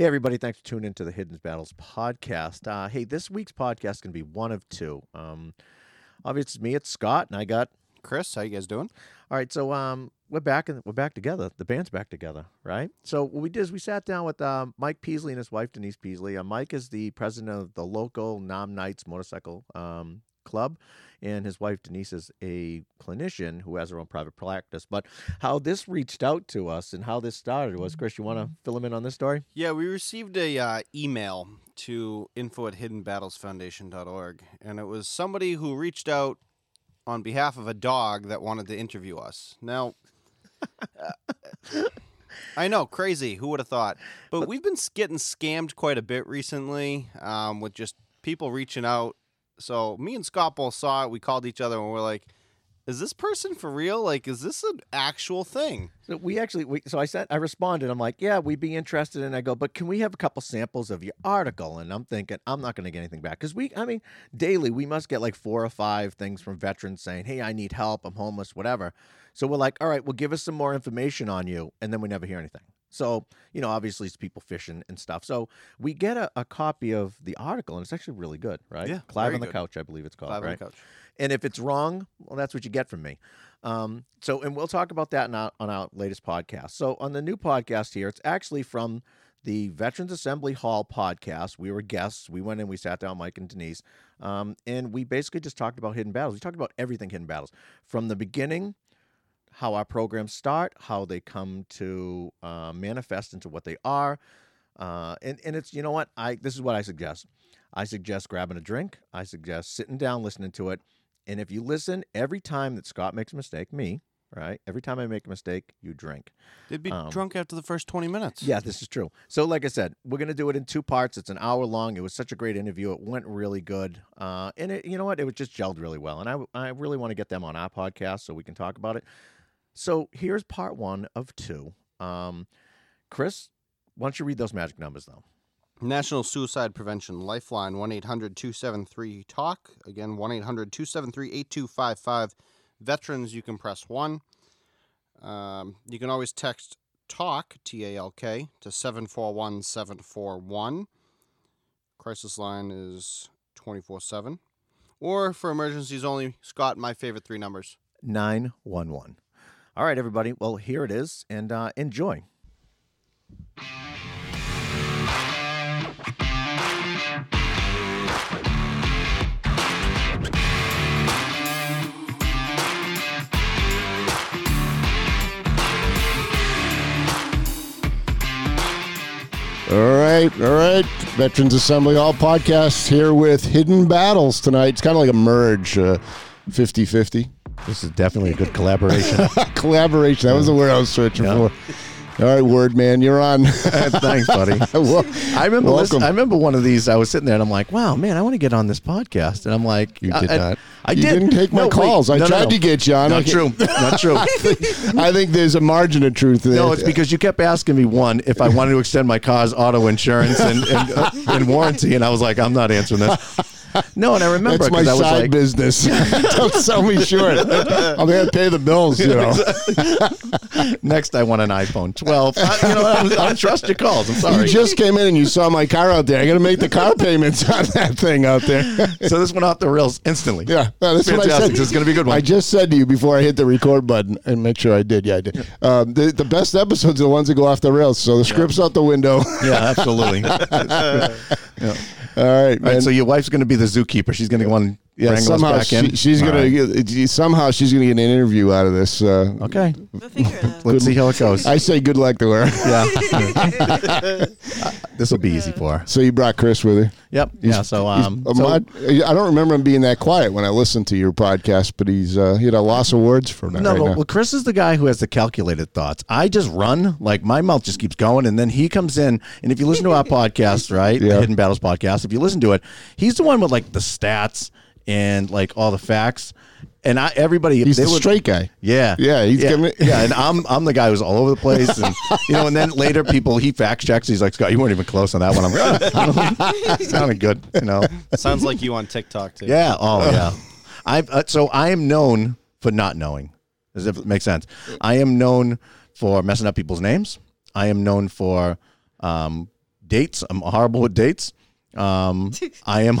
Hey, everybody. Thanks for tuning into the Hidden Battles podcast. Uh, hey, this week's podcast is going to be one of two. Um, obviously, it's me, it's Scott, and I got. Chris, how you guys doing? All right, so um, we're back and we're back together. The band's back together, right? So what we did is we sat down with um, Mike Peasley and his wife Denise Peasley. Uh, Mike is the president of the local Nam Knights Motorcycle um, Club, and his wife Denise is a clinician who has her own private practice. But how this reached out to us and how this started was, Chris, you want to fill him in on this story? Yeah, we received a uh, email to info at hiddenbattlesfoundation.org, and it was somebody who reached out on behalf of a dog that wanted to interview us. Now, uh, I know, crazy. Who would have thought? But we've been getting scammed quite a bit recently um, with just people reaching out. So me and Scott both saw it. We called each other and we're like, is this person for real? Like, is this an actual thing? So we actually, we, so I said, I responded. I'm like, yeah, we'd be interested. And I go, but can we have a couple samples of your article? And I'm thinking, I'm not going to get anything back because we, I mean, daily we must get like four or five things from veterans saying, hey, I need help, I'm homeless, whatever. So we're like, all right, well, give us some more information on you, and then we never hear anything. So, you know, obviously it's people fishing and stuff. So we get a, a copy of the article, and it's actually really good, right? Yeah, Clive on the good. Couch, I believe it's called, Live on right? the couch. And if it's wrong, well, that's what you get from me. Um, so, and we'll talk about that our, on our latest podcast. So, on the new podcast here, it's actually from the Veterans Assembly Hall podcast. We were guests. We went in, we sat down, Mike and Denise, um, and we basically just talked about hidden battles. We talked about everything hidden battles from the beginning, how our programs start, how they come to uh, manifest into what they are. Uh, and, and it's, you know what? I This is what I suggest. I suggest grabbing a drink. I suggest sitting down, listening to it. And if you listen every time that Scott makes a mistake, me, right? Every time I make a mistake, you drink. They'd be Um, drunk after the first 20 minutes. Yeah, this is true. So, like I said, we're gonna do it in two parts. It's an hour long. It was such a great interview. It went really good, uh, and it, you know what? It was just gelled really well. And I, I really want to get them on our podcast so we can talk about it. So here's part one of two. Um, Chris, why don't you read those magic numbers though? National Suicide Prevention Lifeline 1 800 273 TALK. Again, 1 800 273 8255. Veterans, you can press 1. Um, you can always text TALK, T A L K, to 741 741. Crisis line is 24 7. Or for emergencies only, Scott, my favorite three numbers. 911. All right, everybody. Well, here it is, and uh, enjoy. All right, all right. Veterans Assembly Hall podcast here with Hidden Battles tonight. It's kind of like a merge, uh, 50 50. This is definitely a good collaboration. Collaboration. That was the word I was searching Yeah. for. All right, Word Man, you're on. Thanks, buddy. Well, I remember. Listen, I remember one of these. I was sitting there, and I'm like, "Wow, man, I want to get on this podcast." And I'm like, You did I, not. I You did. didn't take my No, wait. calls. I No, tried no. to get you on. I Not true. Not true. I think there's a margin of truth there. No, it's because you kept asking me one if I wanted to extend my car's auto insurance and and, uh, and warranty, and I was like, I'm not answering this. No, and I remember That's my 'cause I was side like, business. Don't sell me short. I'm going to pay the bills, you know. next I want an iPhone 12. I, you know, I, don't- I don't trust your calls. I'm You just came in and you saw my car out there. I got to make the car payments on that thing out there. so this went off the rails instantly. Yeah, no, that's what I said. This is gonna be a good one. I just said to you before I hit the record button and make sure I did. Yeah, I did. Um, the, the best episodes are the ones that go off the rails. So the script's out the window. Yeah, absolutely. Yeah. All right, All right, so your wife's going to be the zookeeper. She's going to go and yeah, wrangle us somehow back in. she, she's All gonna right. get, somehow she's gonna get an interview out of this. Uh, Okay, We'll figure it out. let's see how it goes. I say good luck to her. yeah, this will be easy for her. So you brought Chris with you. Yep. Yeah. So um, so- mod- I don't remember him being that quiet when I listened to your podcast, but he's uh, he had a loss of words for that No, right but now. well, Chris is the guy who has the calculated thoughts. I just run like my mouth just keeps going, and then he comes in. And if you listen to our podcast, right, Yeah. the Hidden Battles podcast, if you listen to it, he's the one with like the stats and like all the facts. And I, everybody, He's they the would- straight guy. Yeah, Yeah, he's yeah, giving it- yeah, and I'm I'm the guy who's all over the place, and you know, and then later people he fact checks. He's like, Scott, you weren't even close on that one. I'm like, sounded good, you know. Sounds like you on TikTok, too. Yeah. Oh, yeah. I uh, so I am known for not knowing. As if it makes sense. I am known for messing up people's names. I am known for um, dates. I'm horrible with dates. Um, I am.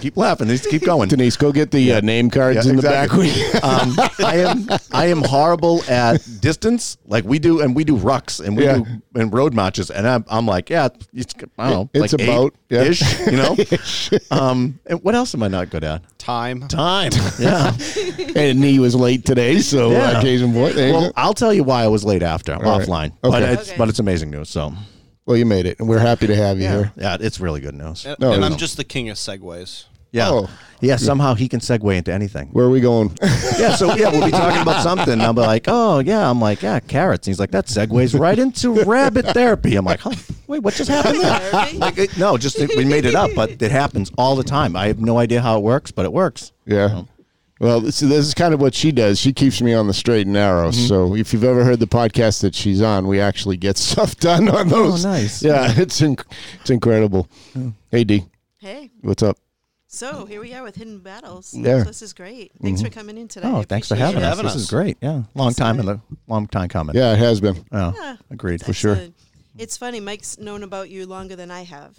Keep laughing. Just keep going. Denise, go get the uh, name cards Yeah, in the back. um, I am I am horrible at distance, like we do, and we do rucks and we Yeah. do and road marches, and I'm, I'm like, yeah, it's, I don't know, It's like about, yeah. ish, you know. um, and what else am I not good at? Time. Time. Yeah. and knee was late today, so uh, Yeah. occasion point. There you well, go. I'll tell you why I was late after right. offline, but Okay. it's Okay. but it's amazing news. So Well, you made it, and we're happy to have you here. yeah, it's really good news. And, No, and. I'm just the king of segues. Yeah. Oh. Yeah. Somehow he can segue into anything. Where are we going? Yeah, so yeah, we'll be talking about something. And I'll be like, oh yeah, I'm like, yeah, carrots. And he's like, that segues right into rabbit therapy. I'm like, huh? wait, what just happened there? Like, it, no, just that we made it up, but it happens all the time. I have no idea how it works, but it works. Yeah. Well, this, this is kind of what she does. She keeps me on the straight and narrow. Mm-hmm. So if you've ever heard the podcast that she's on, we actually get stuff done on those. Oh, nice. Yeah, it's inc- it's incredible. Hey D, Hey, what's up? so here we are with Hidden Battles. Yeah. This is great. Thanks for coming in today. Oh, thanks for appreciate having it. us. having This is great. Yeah, long time in the long time coming. Yeah, it has been. Oh, Yeah, agreed. For sure. excellent. It's funny. Mike's known about you longer than I have.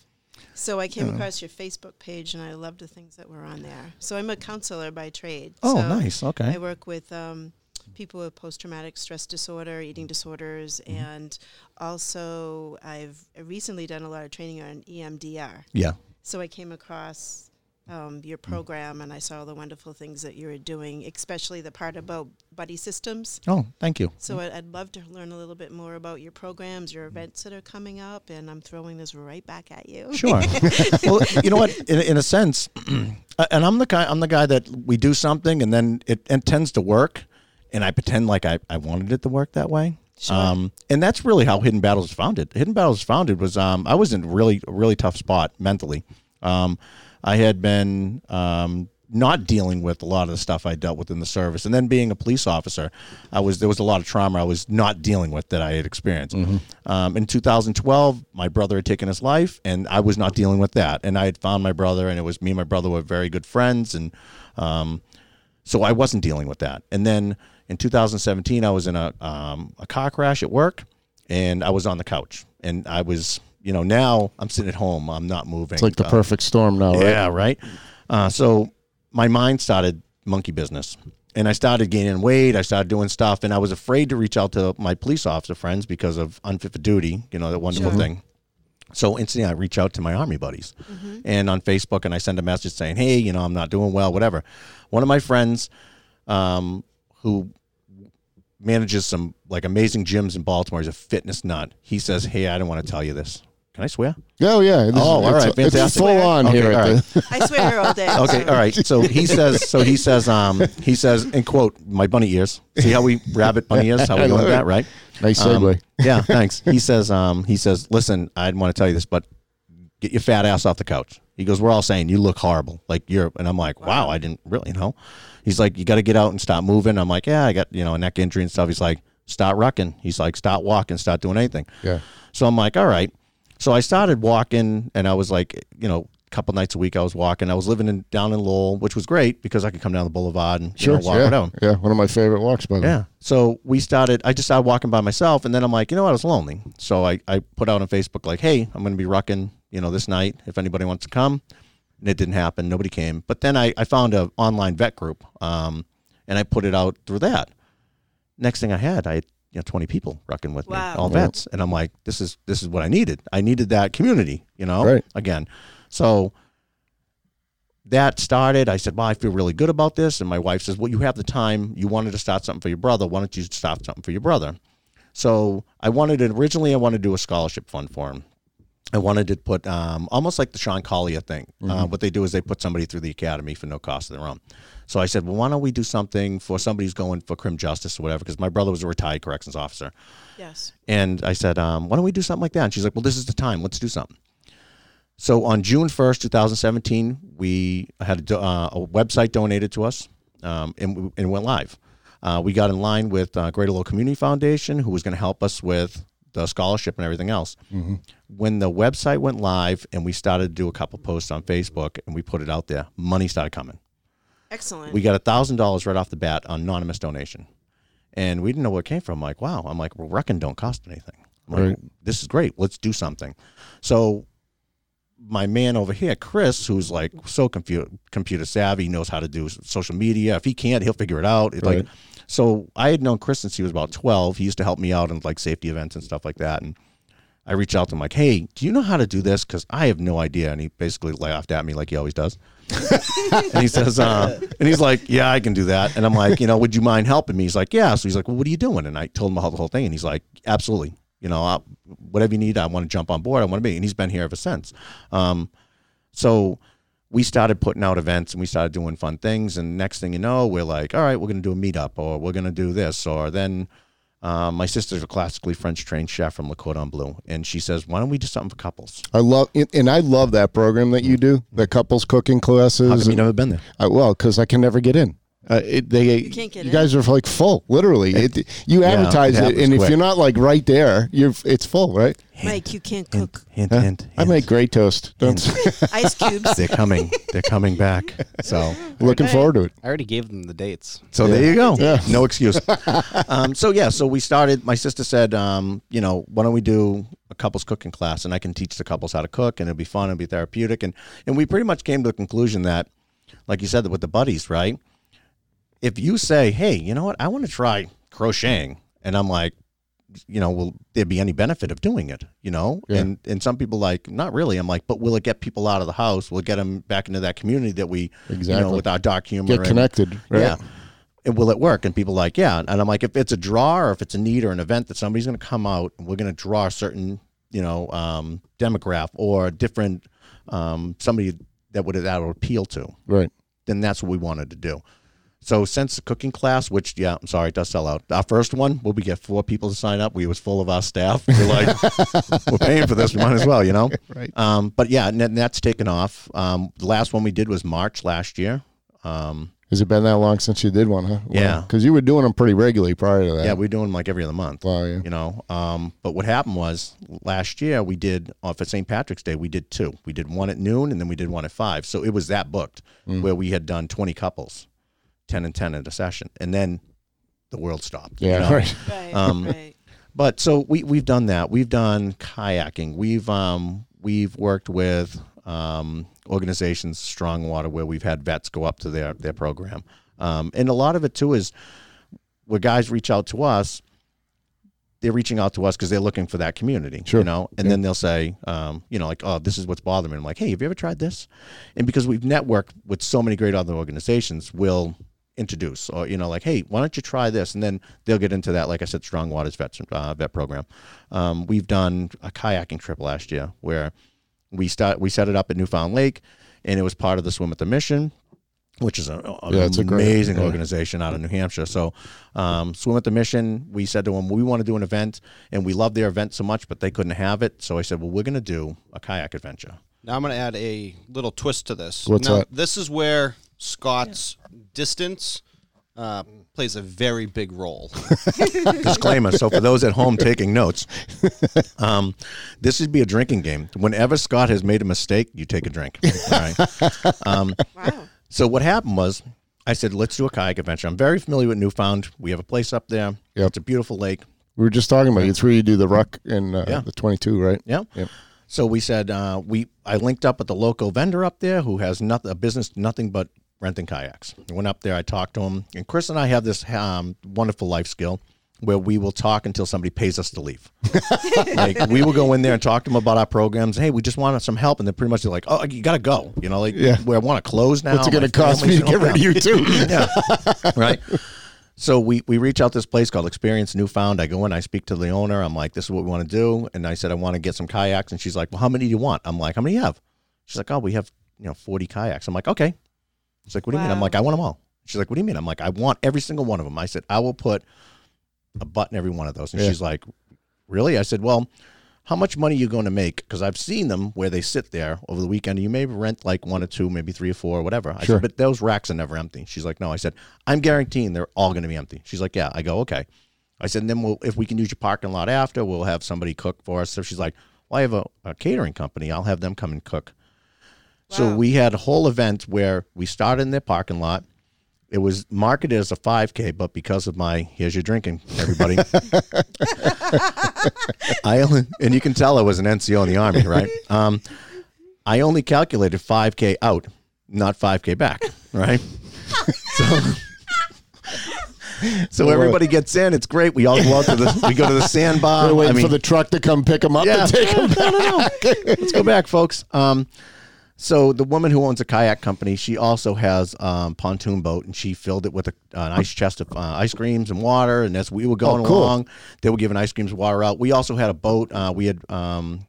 So I came across your Facebook page and I loved the things that were on there. So I'm a counselor by trade. Oh, so nice. Okay. I work with um, people with post traumatic stress disorder, eating disorders, Mm-hmm. and also I've recently done a lot of training on EMDR. Yeah. So I came across um, your Mm. program and I saw the wonderful things that you were doing, especially the part about buddy systems. Oh, thank you. So I'd, I'd love to learn a little bit more about your programs, your events that are coming up, and I'm throwing this right back at you. Sure. well, you know what? In, in a sense, and I'm the guy. I'm the guy that we do something, and then it, tends to work, and I pretend like I, I wanted it to work that way. Sure. Um, and that's really how Hidden Battles was founded. Hidden Battles was founded was um, I was in really a really tough spot mentally. Um, I had been um, not dealing with a lot of the stuff I dealt with in the service, and then being a police officer, I was there was a lot of trauma I was not dealing with that I had experienced. Um, in 2012, my brother had taken his life, and I was not dealing with that. And I had found my brother, and it was me and my brother were very good friends, and um, so I wasn't dealing with that. And then in 2017, I was in a um, a car crash at work, and I was on the couch, and I was, you know, now I'm sitting at home, I'm not moving. It's like the Uh, perfect storm now, right? yeah, right. Uh, so my mind started monkey business, and I started gaining weight. I started doing stuff, and I was afraid to reach out to my police officer friends because of unfit for duty. You know that wonderful Sure. thing. So instantly, I reach out to my army buddies, Mm-hmm. and on Facebook, and I send a message saying, "Hey, you know, I'm not doing well, whatever." One of my friends, um, who manages some like amazing gyms in Baltimore, is a fitness nut. He says, "Hey, I don't want to tell you this. Can I swear?" Oh yeah. This Oh, is, all it's, right, It's fantastic. full on Okay, here. all right. I swear all day. Okay, all right. So he says. So he says. Um. He says. In quote, my bunny ears. See how we rabbit bunny ears? How we doing love that? Right. nice Um, segue. yeah. Thanks. He says. Um. He says. Listen, I didn't want to tell you this, but get your fat ass off the couch. He goes. We're all saying you look horrible. Like you're. And I'm like, wow. I didn't really know. He's like, you got to get out and stop moving. I'm like, yeah, I got you know a neck injury and stuff. He's like, stop rucking. He's like, stop walking. Stop doing anything. Yeah. So I'm like, all right. So I started walking, and I was like, you know, a couple nights a week I was walking. I was living in down in Lowell, which was great because I could come down the boulevard and you Sure. know, walk yeah. around. yeah. One of my favorite walks, by the way. Yeah. So we started. I just started walking by myself, and then I'm like, you know what? I was lonely. So I, I put out on Facebook like, hey, I'm going to be rucking, you know, this night if anybody wants to come. And it didn't happen. Nobody came. But then I, I found a online vet group, um, and I put it out through that. Next thing I had, I had you know 20 people rucking with Wow. me, all Wow. vets, and I'm like, this is this is what I needed. I needed that community, you know. Right. Again, so that started. I said, well, I feel really good about this. And my wife says, well, you have the time. You wanted to start something for your brother. Why don't you start something for your brother? So I wanted to, originally, I wanted to do a scholarship fund for him. I wanted to put um, almost like the Sean Collier thing. Uh, what they do is they put somebody through the academy for no cost of their own. So I said, well, why don't we do something for somebody who's going for crim justice or whatever? Because my brother was a retired corrections officer. Yes. And I said, um, why don't we do something like that? And she's like, well, this is the time. Let's do something. So on June 1st, 2017, we had a, do- uh, a website donated to us um, and, and went live. Uh, we got in line with uh, Greater Lowell Community Foundation, who was going to help us with the scholarship and everything else. Mm-hmm. When the website went live and we started to do a couple posts on Facebook and we put it out there, money started coming. Excellent. We got a thousand dollars right off the bat, on anonymous donation, and we didn't know where it came from. Like, wow. I'm like, well, reckon don't cost anything. Like, Right. this is great. Let's do something. So my man over here, Chris, who's like so computer computer savvy, knows how to do social media. If he can't, he'll figure it out. It's Right. Like, so I had known Chris since he was about twelve. He used to help me out in like safety events and stuff like that. And I reached out to him like, "Hey, do you know how to do this? Because I have no idea." And he basically laughed at me like he always does. and he says, uh, and he's like, "Yeah, I can do that." And I'm like, "You know, would you mind helping me?" He's like, "Yeah." So he's like, "Well, what are you doing?" And I told him how the whole thing, and he's like, "Absolutely. You know, i whatever you need, I want to jump on board. I want to be." And he's been here ever since. Um, so we started putting out events and we started doing fun things. And next thing you know, we're like, all right, we're going to do a meetup or we're going to do this. Or then um, my sister's a classically French trained chef from Le Cordon Bleu. And she says, why don't we do something for couples? I love and I love that program that you do, the couples cooking classes. How come you never been there? I, well, because I can never get in. Uh, it, they, you can't get you in? guys are like full, literally. It, you advertise it it, happens and if you're not like right there, you're it's full, right? Mike, you can't Hint, cook hint, Huh? hint, I hint. make great toast. Don't ice cubes. They're coming. They're coming back. So, looking forward to it. I already gave them the dates. so Yeah. there you go. Yeah. No excuse. um, so yeah, so we started. My sister said, um, you know, why don't we do a couples cooking class, and I can teach the couples how to cook, and it'll be fun, it'll be therapeutic, and and we pretty much came to the conclusion that, like you said, with the buddies, right? If you say, hey, you know what, I want to try crocheting, and I'm like, you know, will there be any benefit of doing it? You know, Yeah. and and some people like, not really. I'm like, but will it get people out of the house? Will it get them back into that community that we, you Exactly. know, with our dark humor, Get and- connected, right? yeah. And will it work? And people like, yeah. And I'm like, if it's a draw or if it's a need or an event that somebody's going to come out and we're going to draw a certain, you know, um, demographic or a different um, somebody that would that would appeal to, Right. then that's what we wanted to do. So since the cooking class, which yeah, I'm sorry, it does sell out. Our first one, where we get four people to sign up, we was full of our staff. We're like, we're paying for this, we might as well, you know. Right. Um, but yeah, and then that's taken off. Um, the last one we did was March last year. Um, Has it been that long since you did one, huh? Yeah. Because you were doing them pretty regularly prior to that. yeah, we're doing them like every other month. Wow, yeah. you know. Um, but what happened was last year we did uh, for St. Patrick's Day we did two. We did one at noon and then we did one at five. So it was that booked Mm. where we had done twenty couples, ten and ten at a session, and then the world stopped. you Yeah, know? right. Right. Um, right. But so we we've done that. We've done kayaking. We've um we've worked with um organizations Strong Water where we've had vets go up to their their program. Um, and a lot of it too is where guys reach out to us. They're reaching out to us because they're looking for that community, Sure. you know. And Yeah. then they'll say, um, you know, like, "Oh, this is what's bothering me." I'm like, "Hey, have you ever tried this?" And because we've networked with so many great other organizations, we'll introduce or you know like hey why don't you try this and then they'll get into that like i said strong waters vet, uh, vet program um, we've done a kayaking trip last year where we start we set it up at newfound lake and it was part of the swim with a mission which is a, a- Yeah, an it's a great- amazing yeah. organization out of new hampshire so um, swim with a mission we said to them we want to do an event and we love their event so much but they couldn't have it so i said well we're going to do a kayak adventure Now I'm going to add a little twist to this. What's now, that? This is where Scott's distance uh, plays a very big role. disclaimer. So for those at home taking notes, um, this would be a drinking game. Whenever Scott has made a mistake, you take a drink. All right. Um, Wow. so what happened was, I said, let's do a kayak adventure. I'm very familiar with Newfound. We have a place up there. Yep. It's a beautiful lake. We were just talking about it. It's where you do the ruck and uh, Yeah. the 22, right? Yeah. Yep. So we said uh, we. I linked up with the local vendor up there who has nothing a business nothing but renting kayaks. I went up there. I talked to him, and Chris and I have this um, wonderful life skill where we will talk until somebody pays us to leave. like we will go in there and talk to them about our programs. Hey, we just want some help, and then pretty much they're like, "Oh, you got to go." You know, like Yeah. we want to close now. What's it My going to cost me family's to get rid of you, too? yeah. right. So we we reach out this place called Experience Newfound. I go in, I speak to the owner. I'm like, this is what we want to do. And I said, I want to get some kayaks. And she's like, well, how many do you want? I'm like, how many do you have? She's like, oh, we have, you know, 40 kayaks. I'm like, okay. She's like, what do you mean? I'm like, I want them all. She's like, what do you mean? I'm like, I want every single one of them. I said, I will put a butt in every one of those. And Yeah. she's like, really? I said, well, how much money are you going to make? Because I've seen them where they sit there over the weekend. You may rent like one or two, maybe three or four, or whatever. I Sure. said, but those racks are never empty. She's like, no. I said, I'm guaranteeing they're all going to be empty. She's like, yeah. I go, okay. I said, and then we'll, if we can use your parking lot after, we'll have somebody cook for us. So she's like, well, I have a, a catering company. I'll have them come and cook. So we had a whole event where we started in their parking lot. It was marketed as a 5K, but because of my here's your drinking, everybody. I only, and you can tell I was an NCO in the army, right? Um, I only calculated 5K out, not 5K back, right? so, so everybody gets in. It's great. We all go out to the we go to the sandbar. We're waiting I mean, for the truck to come pick them up yeah, and take them. no. Let's go back, folks. Um, so the woman who owns a kayak company, she also has um, pontoon boat, and she filled it with a, an ice chest of uh, ice creams and water. And as we were going Oh, cool. along, they were giving ice creams, and water out. We also had a boat. Uh, we had um,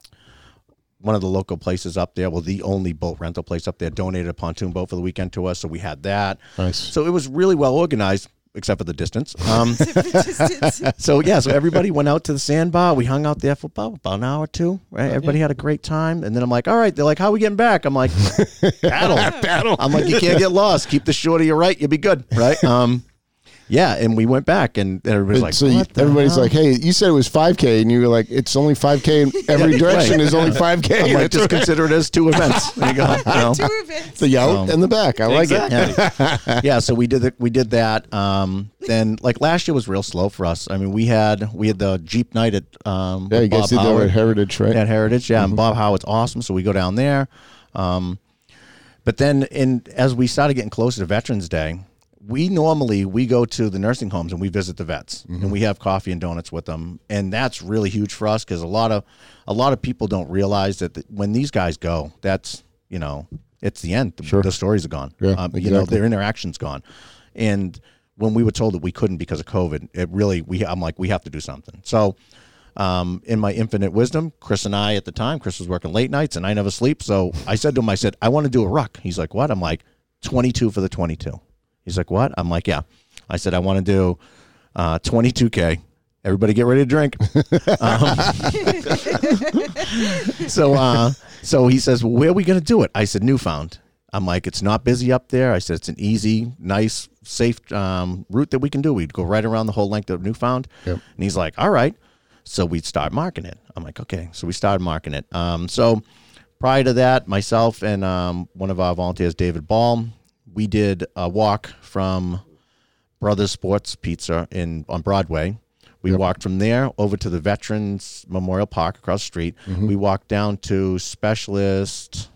one of the local places up there, well, the only boat rental place up there, donated a pontoon boat for the weekend to us, so we had that. Nice. So it was really well organized, except for the distance. Um, so yeah, so everybody went out to the sandbar. We hung out there for about, about an hour or two. Right, everybody had a great time. And then I'm like, all right. They're like, how are we getting back? I'm like, paddle, paddle. I'm like, you can't get lost. Keep the shore to your right. You'll be good. Right. Um, yeah. And we went back, and everybody's like, so you- what everybody's hell? like, "Hey, you said it was 5K," and you were like, "It's only 5K in every direction. Is only 5K." I'm like, That's just consider it as two events. There you go. you know? Two events. the out Um, and the back. I like it. Yeah. yeah, so we did the, we did that. Um, then like last year was real slow for us. I mean, we had we had the Jeep night at um, Yeah, you guys Bob did that Howard at Heritage, right? at Heritage. Yeah, and Bob Howard's awesome. So we go down there. Um, but then in as we started getting closer to Veterans Day, we normally we go to the nursing homes and we visit the vets and we have coffee and donuts with them, and that's really huge for us because a lot of a lot of people don't realize that the, when these guys go, that's you know it's the end. The, Sure. the stories are gone. Yeah, um, you know their interaction's gone, and when we were told that we couldn't because of COVID, it really we I'm like we have to do something. So um, in my infinite wisdom, Chris and I at the time, Chris was working late nights and I never sleep. So I said to him, I said, I want to do a ruck. He's like, what? I'm like, 22 for the 22. He's like, what? I'm like, yeah. I said, I want to do uh, 22K. Everybody get ready to drink. um, so, uh, so he says, well, where are we going to do it? I said, Newfound. I'm like, it's not busy up there. I said, it's an easy, nice, safe um, route that we can do. We'd go right around the whole length of Newfound. Yep. And he's like, all right. So we'd start marking it. I'm like, okay. So we started marking it. Um, so prior to that, myself and um, one of our volunteers, David Ball, we did a walk from Brothers Sports Pizza in on Broadway. We Yep. walked from there over to the Veterans Memorial Park across the street. Mhm. We walked down to Specialist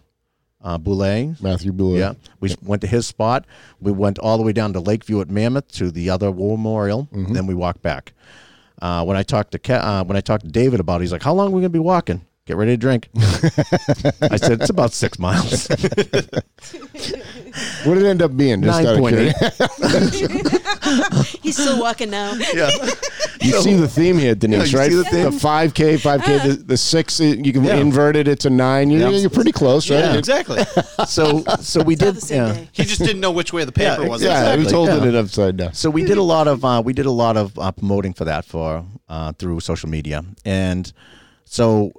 uh, Boulay. Matthew Buller. Yeah, we went to his spot. We went all the way down to Lakeview at Mammoth to the other war memorial. Mhm. Then we walked back. Uh, when I talked to Ke- uh, when I talked to David about it, he's like, "How long are we gonna be walking? Get ready to drink." I said, "It's about six miles." What did it end up being? Just out of 9.8. He's still walking now. yeah, You see the theme here, Denise, you right? see the theme? 5K, 5K, the, the six, you can Yeah. invert it. It's a nine. You're, Yeah. you're pretty close, right? Yeah. Exactly. so so we did. the same Yeah. day. He just didn't know which way the paper Yeah, was. Yeah, Exactly, he told yeah. it upside down. So we did a lot of uh, we did a lot of uh, promoting for that for uh, through social media, and so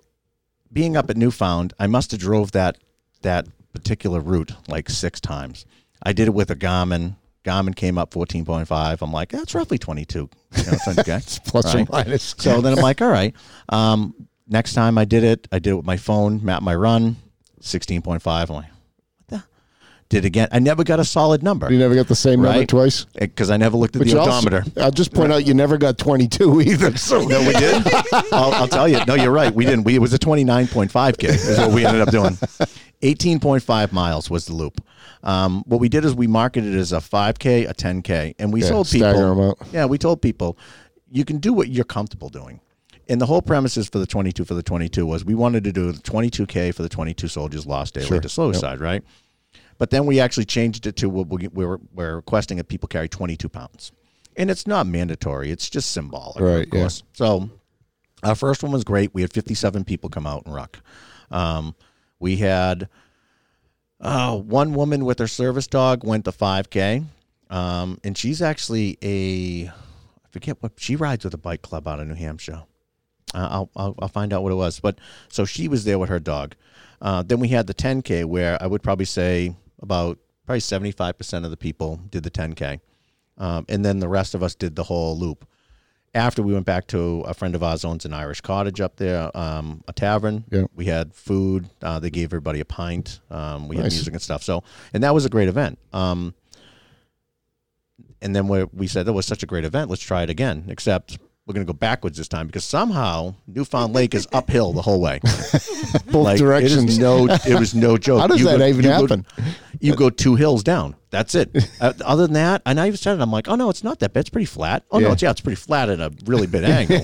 being up at Newfound, I must have drove that that particular route like six times. I did it with a Garmin. Garmin came up fourteen point five. I'm like, that's roughly twenty two. You know, 22K. Plus or minus. So then I'm like, all right. Um, next time I did it, I did it with my phone, map my run, sixteen point five. I'm like? Did it again. I never got a solid number You never got the same number twice? because I never looked at the you also- odometer. I'll just point out you never got 22 either. So No, we did. I'll, I'll tell you. No, you're right. We didn't. We it was a 29.5 k is what we ended up doing. 18.5 miles was the loop. Um, what we did is we marketed it as a 5k, a 10k, and we Yeah, told people. Yeah, we told people you can do what you're comfortable doing. And the whole premises for the 22 for the 22 was we wanted to do the 22k for the 22 soldiers lost daily Sure. to suicide, right? But then we actually changed it to what we, we were, we're requesting that people carry 22 pounds. And it's not mandatory, it's just symbolic, Right, of yeah. So our first one was great. We had 57 people come out and ruck. Um, we had uh, one woman with her service dog went to 5K. Um, and she's actually a, I forget what, she rides with a bike club out of New Hampshire. Uh, I'll, I'll, I'll find out what it was. But so she was there with her dog. Uh, then we had the 10K where I would probably say about probably 75% of the people did the 10K. Um, and then the rest of us did the whole loop. After we went back to a friend of ours owns an Irish cottage up there, um, a tavern. Yeah. We had food. Uh, they gave everybody a pint. Um, we had Nice. music and stuff. So, and that was a great event. Um, and then we we said that was such a great event. Let's try it again. Except we're gonna go backwards this time because somehow Newfound Lake is uphill the whole way. Both like, directions. It no, it was no joke. How does You that go- even you go- happen? you go two hills down. That's it. Uh, other than that, and I even said it. I'm like, oh no, it's not that bad. It's pretty flat. Oh Yeah. no, it's yeah, it's pretty flat at a really big angle.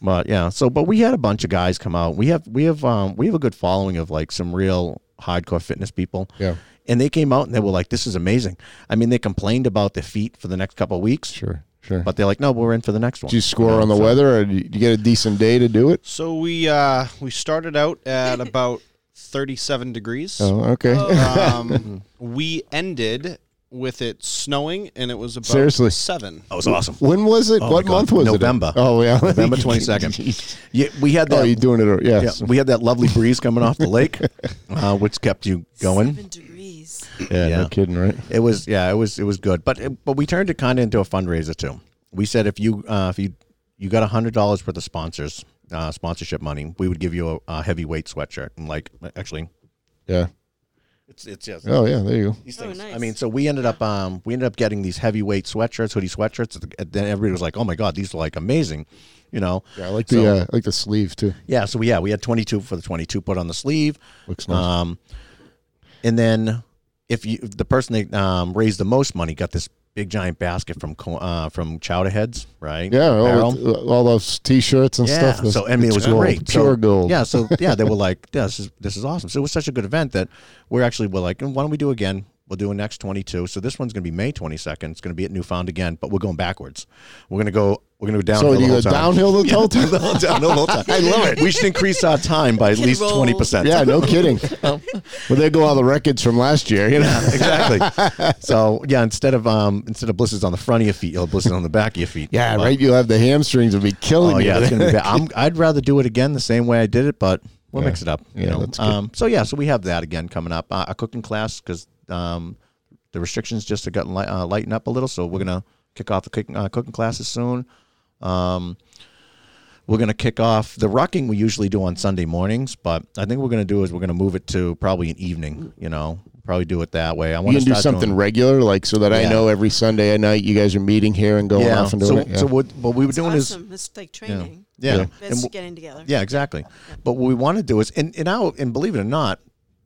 but yeah, so but we had a bunch of guys come out. We have we have um we have a good following of like some real hardcore fitness people. Yeah. And they came out and they were like, this is amazing. I mean, they complained about their feet for the next couple of weeks, Sure, sure. but they're like, no, we're in for the next one. Did you score know, on the so- weather, or did you get a decent day to do it? So we uh, we started out at about 37 degrees. Oh, okay. Um, we ended with it snowing, and it was about Seriously? seven. That was awesome. when was it? Oh what month was November. it? November. Oh, yeah, November 22nd. Yeah, we had oh, that. you're doing it? Yeah. yeah, we had that lovely breeze coming off the lake, uh, which kept you going. Seven degrees. yeah, Yeah. No kidding, right? It was yeah, it was it was good. But it, but we turned it kind of into a fundraiser too. We said if you uh, if you you got a hundred dollars worth of sponsors uh, sponsorship money, we would give you a, a heavyweight sweatshirt. And like actually, Yeah. it's it's yes. Oh, yeah. There you go. These Oh, things. I mean, so we ended up um we ended up getting these heavyweight sweatshirts, hoodie sweatshirts. And then everybody was like, "Oh my god, these are like amazing," you know. Yeah, I like So- the uh, I like the sleeve too. Yeah, so we, yeah, we had 22 for the 22 put on the sleeve. Looks nice. Um, and then if you the person that um, raised the most money got this big giant basket from uh, from Chowder Heads, right? yeah, all, the- all those T-shirts and yeah. stuff. So I mean, it was gold, great, pure so, gold. Yeah, so yeah, they were like, yeah, "This is this is awesome." So it was such a good event that we're actually we're like, "Why don't we do again?" We'll do a next 22. So this one's going to be May 22nd. It's going to be at Newfound again, but we're going backwards. We're going to go. We're going to go downhill. So the you whole go time. downhill the whole time. the whole downhill the whole time. I love it. We should increase our time by at least twenty percent. Yeah, no kidding. well, there go all the records from last year. You know. exactly. so yeah, instead of um instead of blisters on the front of your feet, you'll have blisters on the back of your feet. Yeah, But- right. You'll have the hamstrings will be killing Oh you. yeah, it's gonna be bad. I'm, I'd rather do it again the same way I did it, but we'll Yeah. mix it up. You Yeah, know? that's good. Um, so yeah, so we have that again coming up. Uh, a cooking class because um, the restrictions just have gotten light, uh, lighten up a little, so we're gonna kick off the cooking, uh, cooking classes soon. Um, we're gonna kick off the rucking we usually do on Sunday mornings, but I think what we're gonna do is we're gonna move it to probably an evening. You know, probably do it that way. I want to do something doing, regular, like so that I know every Sunday at night you guys are meeting here and going yeah. off and doing so, it. Yeah. so what, what we were It's doing is. It's like training. yeah, Yeah. And That's getting together. Yeah, exactly. But what we want to do is, and, and now, and believe it or not,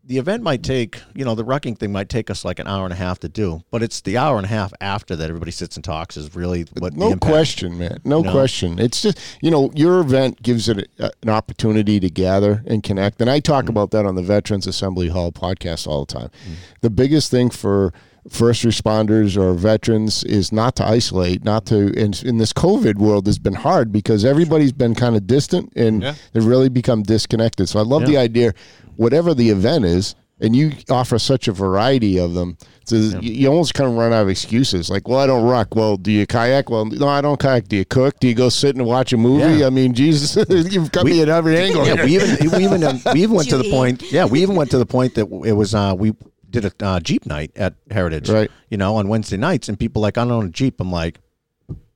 the event might take, you know, the rucking thing might take us like an hour and a half to do, but it's the hour and a half after that everybody sits and talks is really what the no question, man. No know? question. It's just you know your event gives it a, an opportunity to gather and connect, and I talk mm. about that on the Veterans Assembly Hall podcast all the time. Mm. The biggest thing for first responders or veterans is not to isolate, not to. And in this COVID world, has been hard because everybody's been kind of distant and Yeah. they've really become disconnected. So I love Yeah. the idea, whatever the event is. And you offer such a variety of them. So you, you almost kind of run out of excuses. Like, well, I don't ruck. Well, do you kayak? Well, no, I don't kayak. Do you cook? Do you go sit and watch a movie? Yeah. I mean, Jesus, you've got me at every angle. Yeah, we even we even um, we even went to the point. Yeah, we even went to the point that it was uh, we did a uh, Jeep night at Heritage. Right. You know, on Wednesday nights, and people like I don't own a Jeep. I'm like,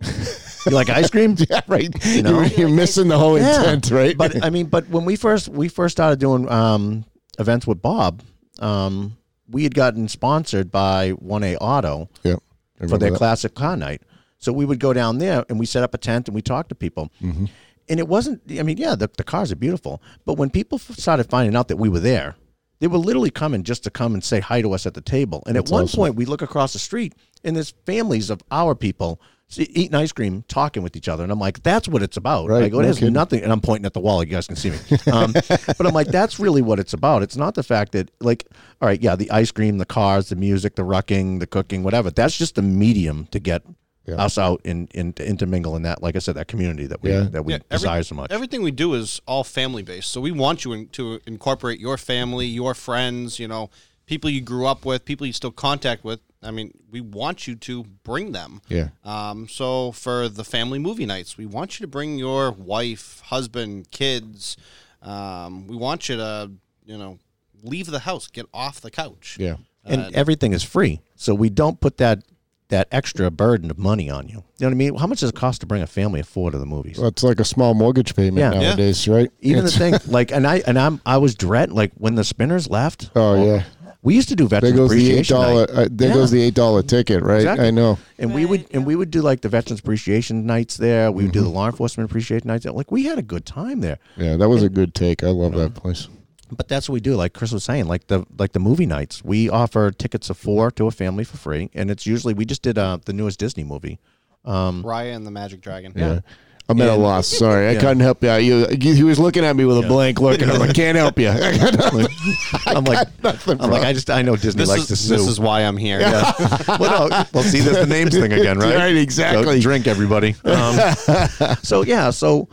you like ice cream? yeah, right. You know? are you're missing the whole Yeah. intent, right? but I mean, but when we first we first started doing um, events with Bob, um, we had gotten sponsored by One A Auto yeah, for their that. classic car night. So we would go down there and we set up a tent and we talked to people. Mm-hmm. And it wasn't. I mean, yeah, the, the cars are beautiful, but when people started finding out that we were there, they were literally coming just to come and say hi to us at the table. And That's at one awesome. point, we look across the street and there's families of our people eating ice cream, talking with each other. And I'm like, that's what it's about. Right, I go, it no has kidding. nothing. And I'm pointing at the wall. You guys can see me. Um, but I'm like, that's really what it's about. It's not the fact that, like, all right, yeah, the ice cream, the cars, the music, the rucking, the cooking, whatever. That's just a medium to get Yeah. us out and, and to intermingle in that, like I said, that community that we Yeah. that we Yeah, every- desire so much. Everything we do is all family based. So we want you in, to incorporate your family, your friends, you know, people you grew up with, people you still contact with. I mean, we want you to bring them. Yeah. Um, so for the family movie nights, we want you to bring your wife, husband, kids. Um, we want you to, you know, leave the house, get off the couch. Yeah. and Uh, everything is free, so we don't put that that extra burden of money on you. You know what I mean? How much does it cost to bring a family of four to the movies? Well, it's like a small mortgage payment Yeah. Yeah. nowadays, right? Even It's- the thing, like, and I and I'm I was dread like when the spinners left. Oh, yeah. We used to do There veterans goes the eight appreciation dollar. night, Uh, there Yeah. goes the eight dollar ticket, right? Exactly. I know. and we would Right, and we would do like the veterans appreciation nights there. We would do Mm-hmm. the law enforcement appreciation nights. there. Like we had a good time there. Yeah, that was a good take. I love that place. But that's what we do. Like Chris was saying, like the like the movie nights. We offer tickets of four to a family for free, and it's usually we just did uh, the newest Disney movie. Um, Raya and the Magic Dragon. Yeah. I'm at a loss. Sorry, I couldn't help you. out. You, he was looking at me with a blank look, and I'm like, can't help you. I got nothing. I'm like, nothing, I'm like, I just I know Disney This likes is to sue. this is why I'm here. yeah. well, no, well, see, there's the names thing again, right? Right, exactly. So drink, everybody. Um, so yeah, so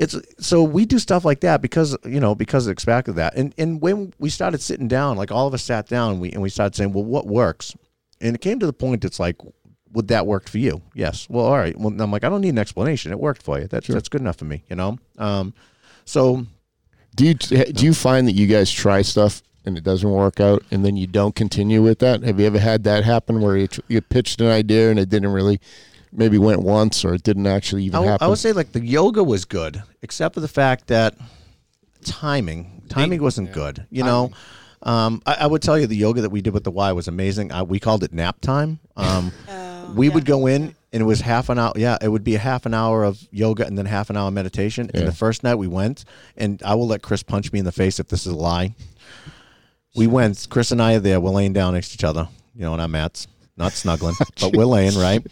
it's so we do stuff like that because you know because of expected that, and and when we started sitting down, like all of us sat down, and we and we started saying, well, what works, and it came to the point, it's like. Would that work for you? Yes. Well, all right. Well, I'm like, I don't need an explanation. It worked for you. That's that's good enough for me. You know. Um, so Do you do you find that you guys try stuff and it doesn't work out, and then you don't continue with that? Have you ever had that happen where you, you pitched an idea and it didn't really, maybe went once or it didn't actually even I, w- happen? I would say like the yoga was good, except for the fact that timing timing wasn't good. You know, um, I, I would tell you the yoga that we did with the Y was amazing. I, we called it nap time. Um, Oh, we yeah. would go in and it was half an hour. Yeah, it would be a half an hour of yoga and then half an hour meditation. And the first night we went, and I will let Chris punch me in the face if this is a lie. We went. Chris and I are there. We're laying down next to each other, you know, on our mats, not snuggling, but we're laying right.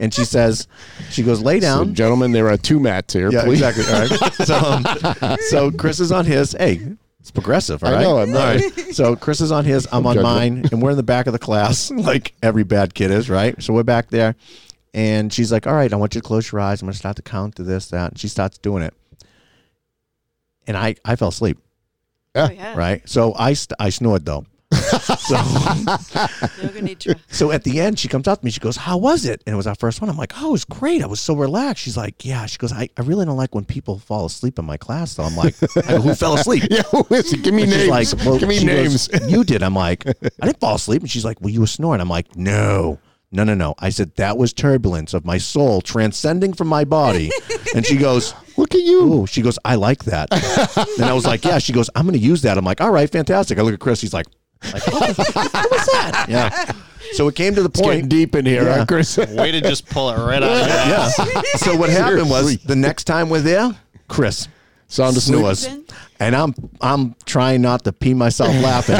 And she says, she goes, lay So, down. gentlemen, there are two mats here. Yeah, please. exactly. All right. So, um, so Chris is on his. Hey, it's progressive. All I know, I'm not- right. So Chris is on his. I'm on judging. mine, and we're in the back of the class, like every bad kid is. Right. So we're back there, and she's like, "All right, I want you to close your eyes. I'm going to start to count to this, that." And she starts doing it, and I I fell asleep. Oh, yeah. Right. So I st- I snored though. so so at the end, she comes up to me. She goes, "How was it?" And it was our first one. I'm like, "Oh, it was great. I was so relaxed." She's like, "Yeah." She goes, "I, I really don't like when people fall asleep in my class." Though I'm like, I go, "Who fell asleep?" Yeah, listen, give me And she's names. like, well, give me she goes, names. you did. I'm like, I didn't fall asleep. And she's like, well, you were snoring. I'm like, no, no, no, no. I said that was turbulence of my soul transcending from my body. And she goes, Look at you. oh, she goes, I like that. and I was like, yeah. She goes, I'm going to use that. I'm like, all right, fantastic. I look at Chris. He's like, like what, was that? Yeah. So it came to the It's getting point. deep in here, Yeah. huh, Chris? Way to just pull it right out. of Yeah. So what happened was the next time we're there, Chris Sound asleep. snores. And I'm I'm trying not to pee myself laughing.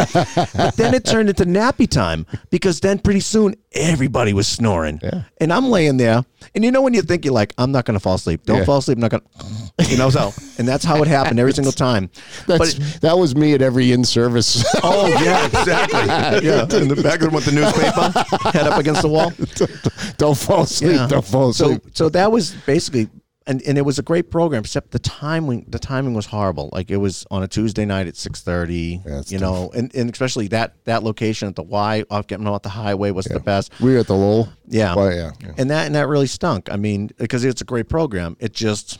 but then it turned into nappy time because then pretty soon everybody was snoring. Yeah. And I'm laying there, and you know when you think you're like, I'm not gonna fall asleep. Don't Yeah. fall asleep. I'm not gonna, you know. So, and that's how it happened every single time. That's, it- that was me at every in service. oh yeah, exactly. Yeah, in the back of them with the newspaper, head up against the wall. Don't fall asleep. Yeah. Don't fall asleep. So asleep. so that was basically and, and it was a great program except the timing the timing was horrible. Like it was on a Tuesday night at six thirty. Yeah, it's you know, and, and especially that that location at the Y off getting off the highway was Yeah. the best. we were at the Lowell. Yeah. Well, yeah. yeah. And that and that really stunk. I mean, because it's a great program. It just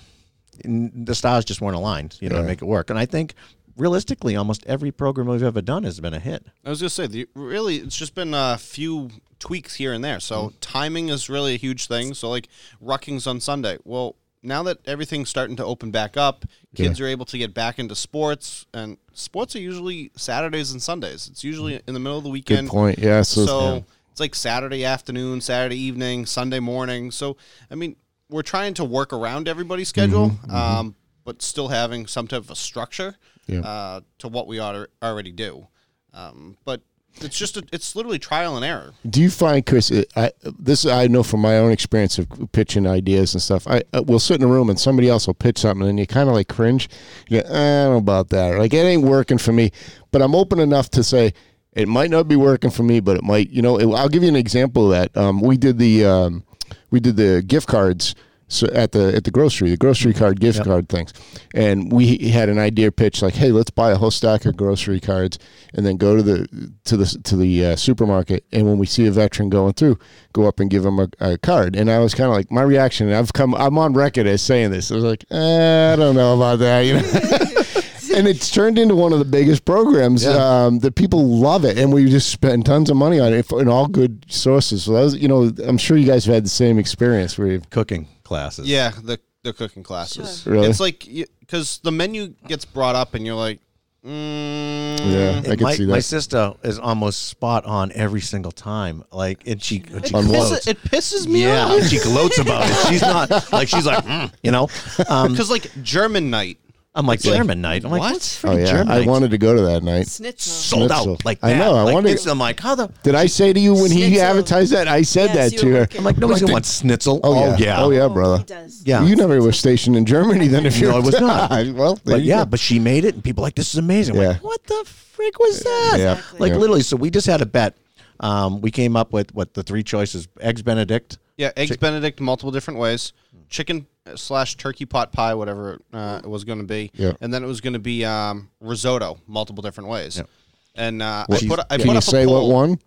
the stars just weren't aligned, you know, Right. to make it work. And I think realistically almost every program we've ever done has been a hit. I was gonna say, the, really, it's just been a few tweaks here and there. So mm-hmm. timing is really a huge thing. So like Ruckings on Sunday. Well, now that everything's starting to open back up, kids are able to get back into sports, and sports are usually Saturdays and Sundays. It's usually in the middle of the weekend. Good point. Yeah. So, So it's like Saturday afternoon, Saturday evening, Sunday morning. So I mean, we're trying to work around everybody's schedule, Um, but still having some type of a structure Yeah. uh, to what we already do. Um, but it's just a, it's literally trial and error. do you find, Chris? I this I know from my own experience of pitching ideas and stuff. I uh, we'll sit in a room and somebody else will pitch something, and you kind of like cringe. You go, "Eh, I don't know about that. Or like it ain't working for me. But I'm open enough to say it might not be working for me, but it might. You know, it, I'll give you an example of that. Um, we did the um, we did the gift cards. So at the at the grocery, the grocery card gift Yep. card things, and we had an idea pitch like, hey, let's buy a whole stack of grocery cards, and then go to the to the to the uh, supermarket, and when we see a veteran going through, go up and give him a, a card. And I was kind of like, my reaction, I've come, I'm on record as saying this. I was like, eh, I don't know about that, you know. and it's turned into one of the biggest programs Yeah. um, that people love it, and we just spend tons of money on it in all good sources. So that was, you know, I'm sure you guys have had the same experience where you've Cooking classes. Yeah, the the cooking classes. Really? It's like because the menu gets brought up and you're like, Mm, Yeah. I And can my, see that. my sister is almost spot on every single time. Like, and she, and she On. Pisses, it pisses me Yeah, off. she gloats about it. She's not like she's like, "Mm," you know. Um, Because like German night, I'm like German night. I'm like, What? what's Oh freaking yeah, German I night? wanted to go to that night. Schnitzel. sold Schnitzel. out like I that. know, I like, wonder- it's- I'm like, how the? Did I say to you when he Schnitzel. advertised that? I said Yes, that you to were her. working. I'm like, nobody's gonna want schnitzel. Oh, yeah. Oh, yeah, Oh, brother. He does. Yeah. You never were stationed in Germany then if you're No, I was not. well, there But you yeah, go. but she made it, and people are like, this is amazing. I'm Yeah. like, what the frick was that? Yeah. Exactly. Like Yeah. literally. So we just had a bet. Um, we came up with what the three choices: eggs Benedict. Yeah, eggs Benedict multiple different ways, chicken slash turkey pot pie, whatever uh, it was going to be, Yeah. and then it was going to be um, risotto multiple different ways. Yep. And uh, What- I put I Can put you up say a what one?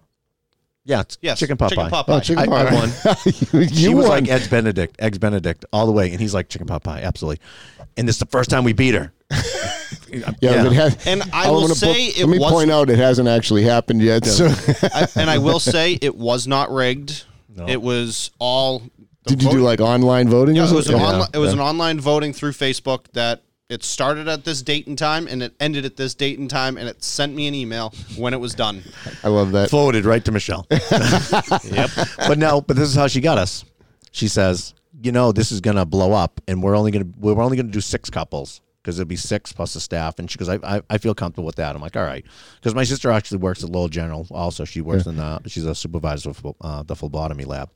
Yeah, it's Yes, chicken pot chicken pie. pot pie. Oh, chicken I- I pot. won. you she was won. like eggs Benedict, eggs Benedict, all the way, and he's like chicken pot pie, absolutely. And this is the first time we beat her. yeah, but it has, And I I'm will gonna say book- it Let me was- point out it hasn't actually happened yet. So I, and I will say it was not rigged. No. It was all. the did you do vote- like online voting? Yeah, or it was an something? online. It was Yeah. an online voting through Facebook that it started at this date and time, and it ended at this date and time, and it sent me an email when it was done. I love that. Forwarded right to Michelle. Yep. but no, but this is how she got us. She says, you know, this is gonna blow up, and we're only gonna we're only gonna do six couples because it'll be six plus the staff. And she goes, I, I, I feel comfortable with that. I'm like, all right, because my sister actually works at Lowell General. Also, she works in the she's a supervisor for uh, the phlebotomy lab.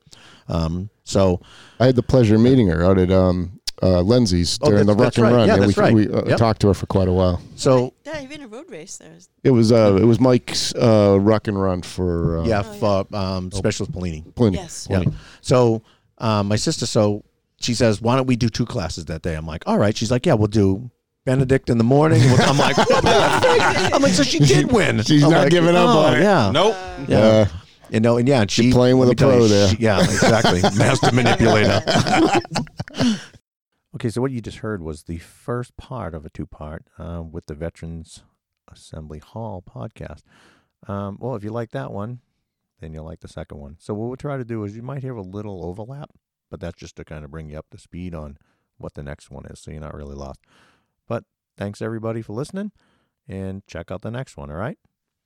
Um, so I had the pleasure of meeting her out at um, uh, Lindsay's Oh, during the that's- Ruck and right. Run. Yeah, and that's we, right. we uh, Yep. talked to her for quite a while. so Yeah, I ran a road race there. It was uh, it was Mike's uh, Ruck and Run for uh, yeah, Oh, for um, specialist Polini. Pliny. Yes. Yeah. So um, my sister, so she says, why don't we do two classes that day? I'm like, all right. She's like, yeah, we'll do Benedict in the morning. I'm like, what the frick? I'm like, so she did win. She's I'm not like, giving up oh, on it. Yeah. Nope. Yeah. Uh, You know, and yeah, and she playing with let a me pro you, there. she- yeah, exactly. Master manipulator. okay, so what you just heard was the first part of a two-part uh, with the Veterans Assembly Hall podcast. Um, well, if you like that one, then you'll like the second one. So what we'll try to do is you might hear a little overlap, but that's just to kind of bring you up to speed on what the next one is, so you're not really lost. But thanks everybody for listening, and check out the next one. All right.